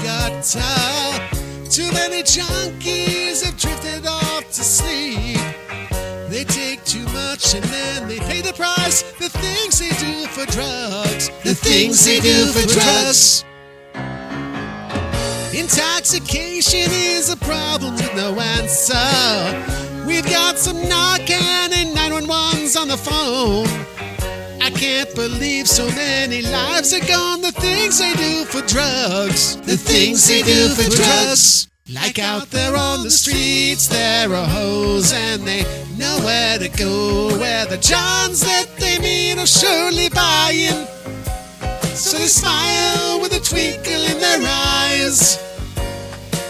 answer. Too many junkies have drifted off to sleep. They take too much and then they pay the price. The things they do for drugs. The things they do for drugs. Intoxication is a problem with no answer. We've got some Narcan and 911s on the phone. I can't believe so many lives are gone. The things they do for drugs. The things they do for drugs. Like out there on the streets, there are hoes and they know where to go. Where the Johns that they meet are surely buying. So they smile with a twinkle in their eyes.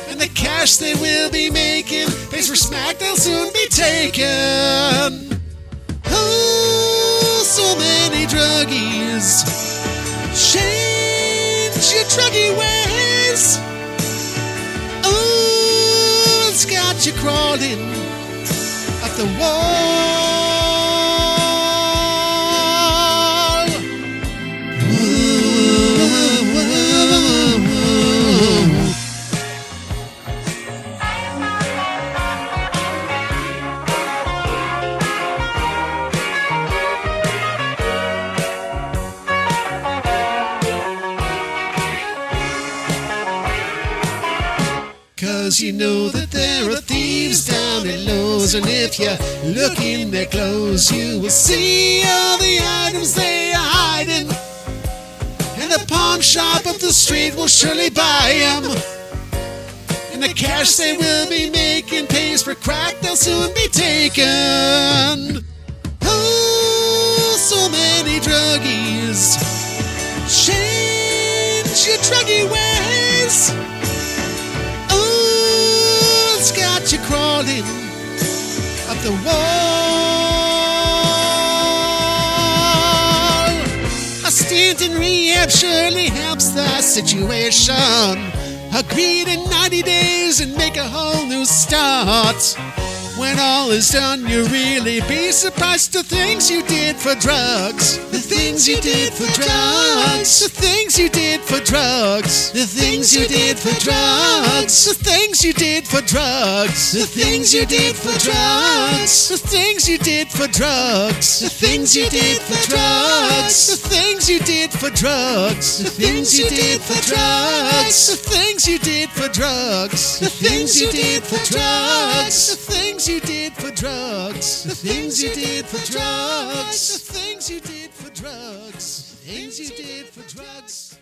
And the cash they will be making, pays for smack they'll soon be taken. Oh, so druggies. Change your druggy ways. Oh, it's got you crawling up the wall. Cause you know that there are thieves down at Lowe's, and if you look in their clothes, you will see all the items they are hiding. And the pawn shop up the street will surely buy them. And the cash they will be making pays for crack they'll soon be taken. Oh, so many druggies. Got you crawling up the wall. A stint in rehab surely helps the situation. Agreed in 90 days and make a whole new start. When all is done, you really be surprised the things you did for drugs. The things you did for drugs. The things you did for drugs. The things you did for drugs. The things you did for drugs. The things you did for drugs. The things you did for drugs. The things you did for drugs. The things you did for drugs. The things you did for drugs. The things you did for drugs. The things you did for drugs. The things you did for drugs. The things you did for drugs. The things you did for drugs. The things you did for drugs.